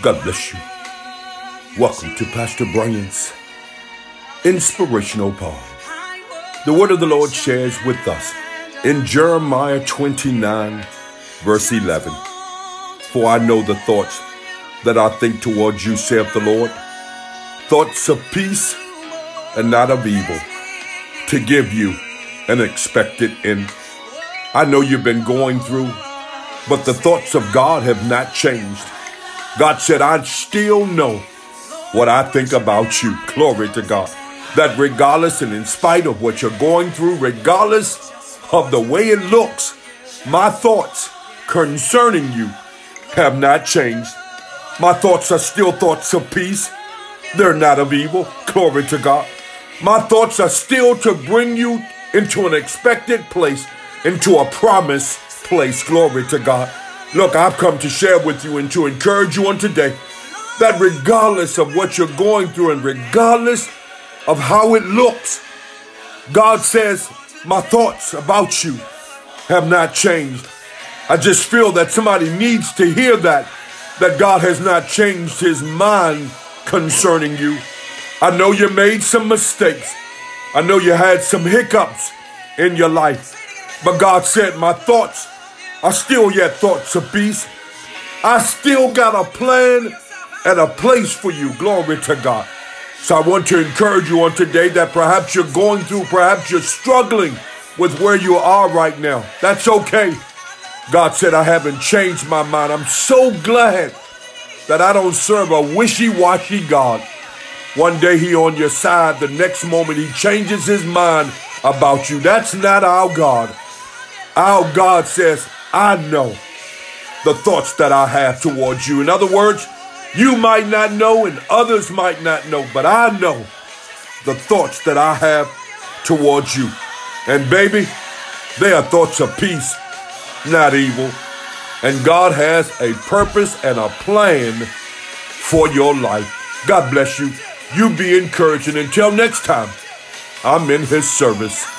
God bless you. Welcome to Pastor Brian's Inspirational Poem. The word of the Lord shares with us in Jeremiah 29, verse 11. For I know the thoughts that I think towards you, saith the Lord, thoughts of peace and not of evil, to give you an expected end. I know you've been going through, but the thoughts of God have not changed. God said, I still know what I think about you. Glory to God. That regardless and in spite of what you're going through, regardless of the way it looks, my thoughts concerning you have not changed. My thoughts are still thoughts of peace. They're not of evil. Glory to God. My thoughts are still to bring you into an expected place, into a promised place. Glory to God. Look, I've come to share with you and to encourage you on today that regardless of what you're going through and regardless of how it looks, God says, My thoughts about you have not changed. I just feel that somebody needs to hear that, that God has not changed his mind concerning you. I know you made some mistakes. I know you had some hiccups in your life. But God said, My thoughts are still yet thoughts of peace. I still got a plan and a place for you. Glory to God. So I want to encourage you on today that perhaps you're going through, perhaps you're struggling with where you are right now. That's okay. God said, I haven't changed my mind. I'm so glad that I don't serve a wishy-washy God. One day he on your side, the next moment he changes his mind about you. That's not our God. Our God says, I know the thoughts that I have towards you. In other words, you might not know and others might not know, but I know the thoughts that I have towards you. And baby, they are thoughts of peace, not evil. And God has a purpose and a plan for your life. God bless you. You be encouraged. And until next time, I'm in his service.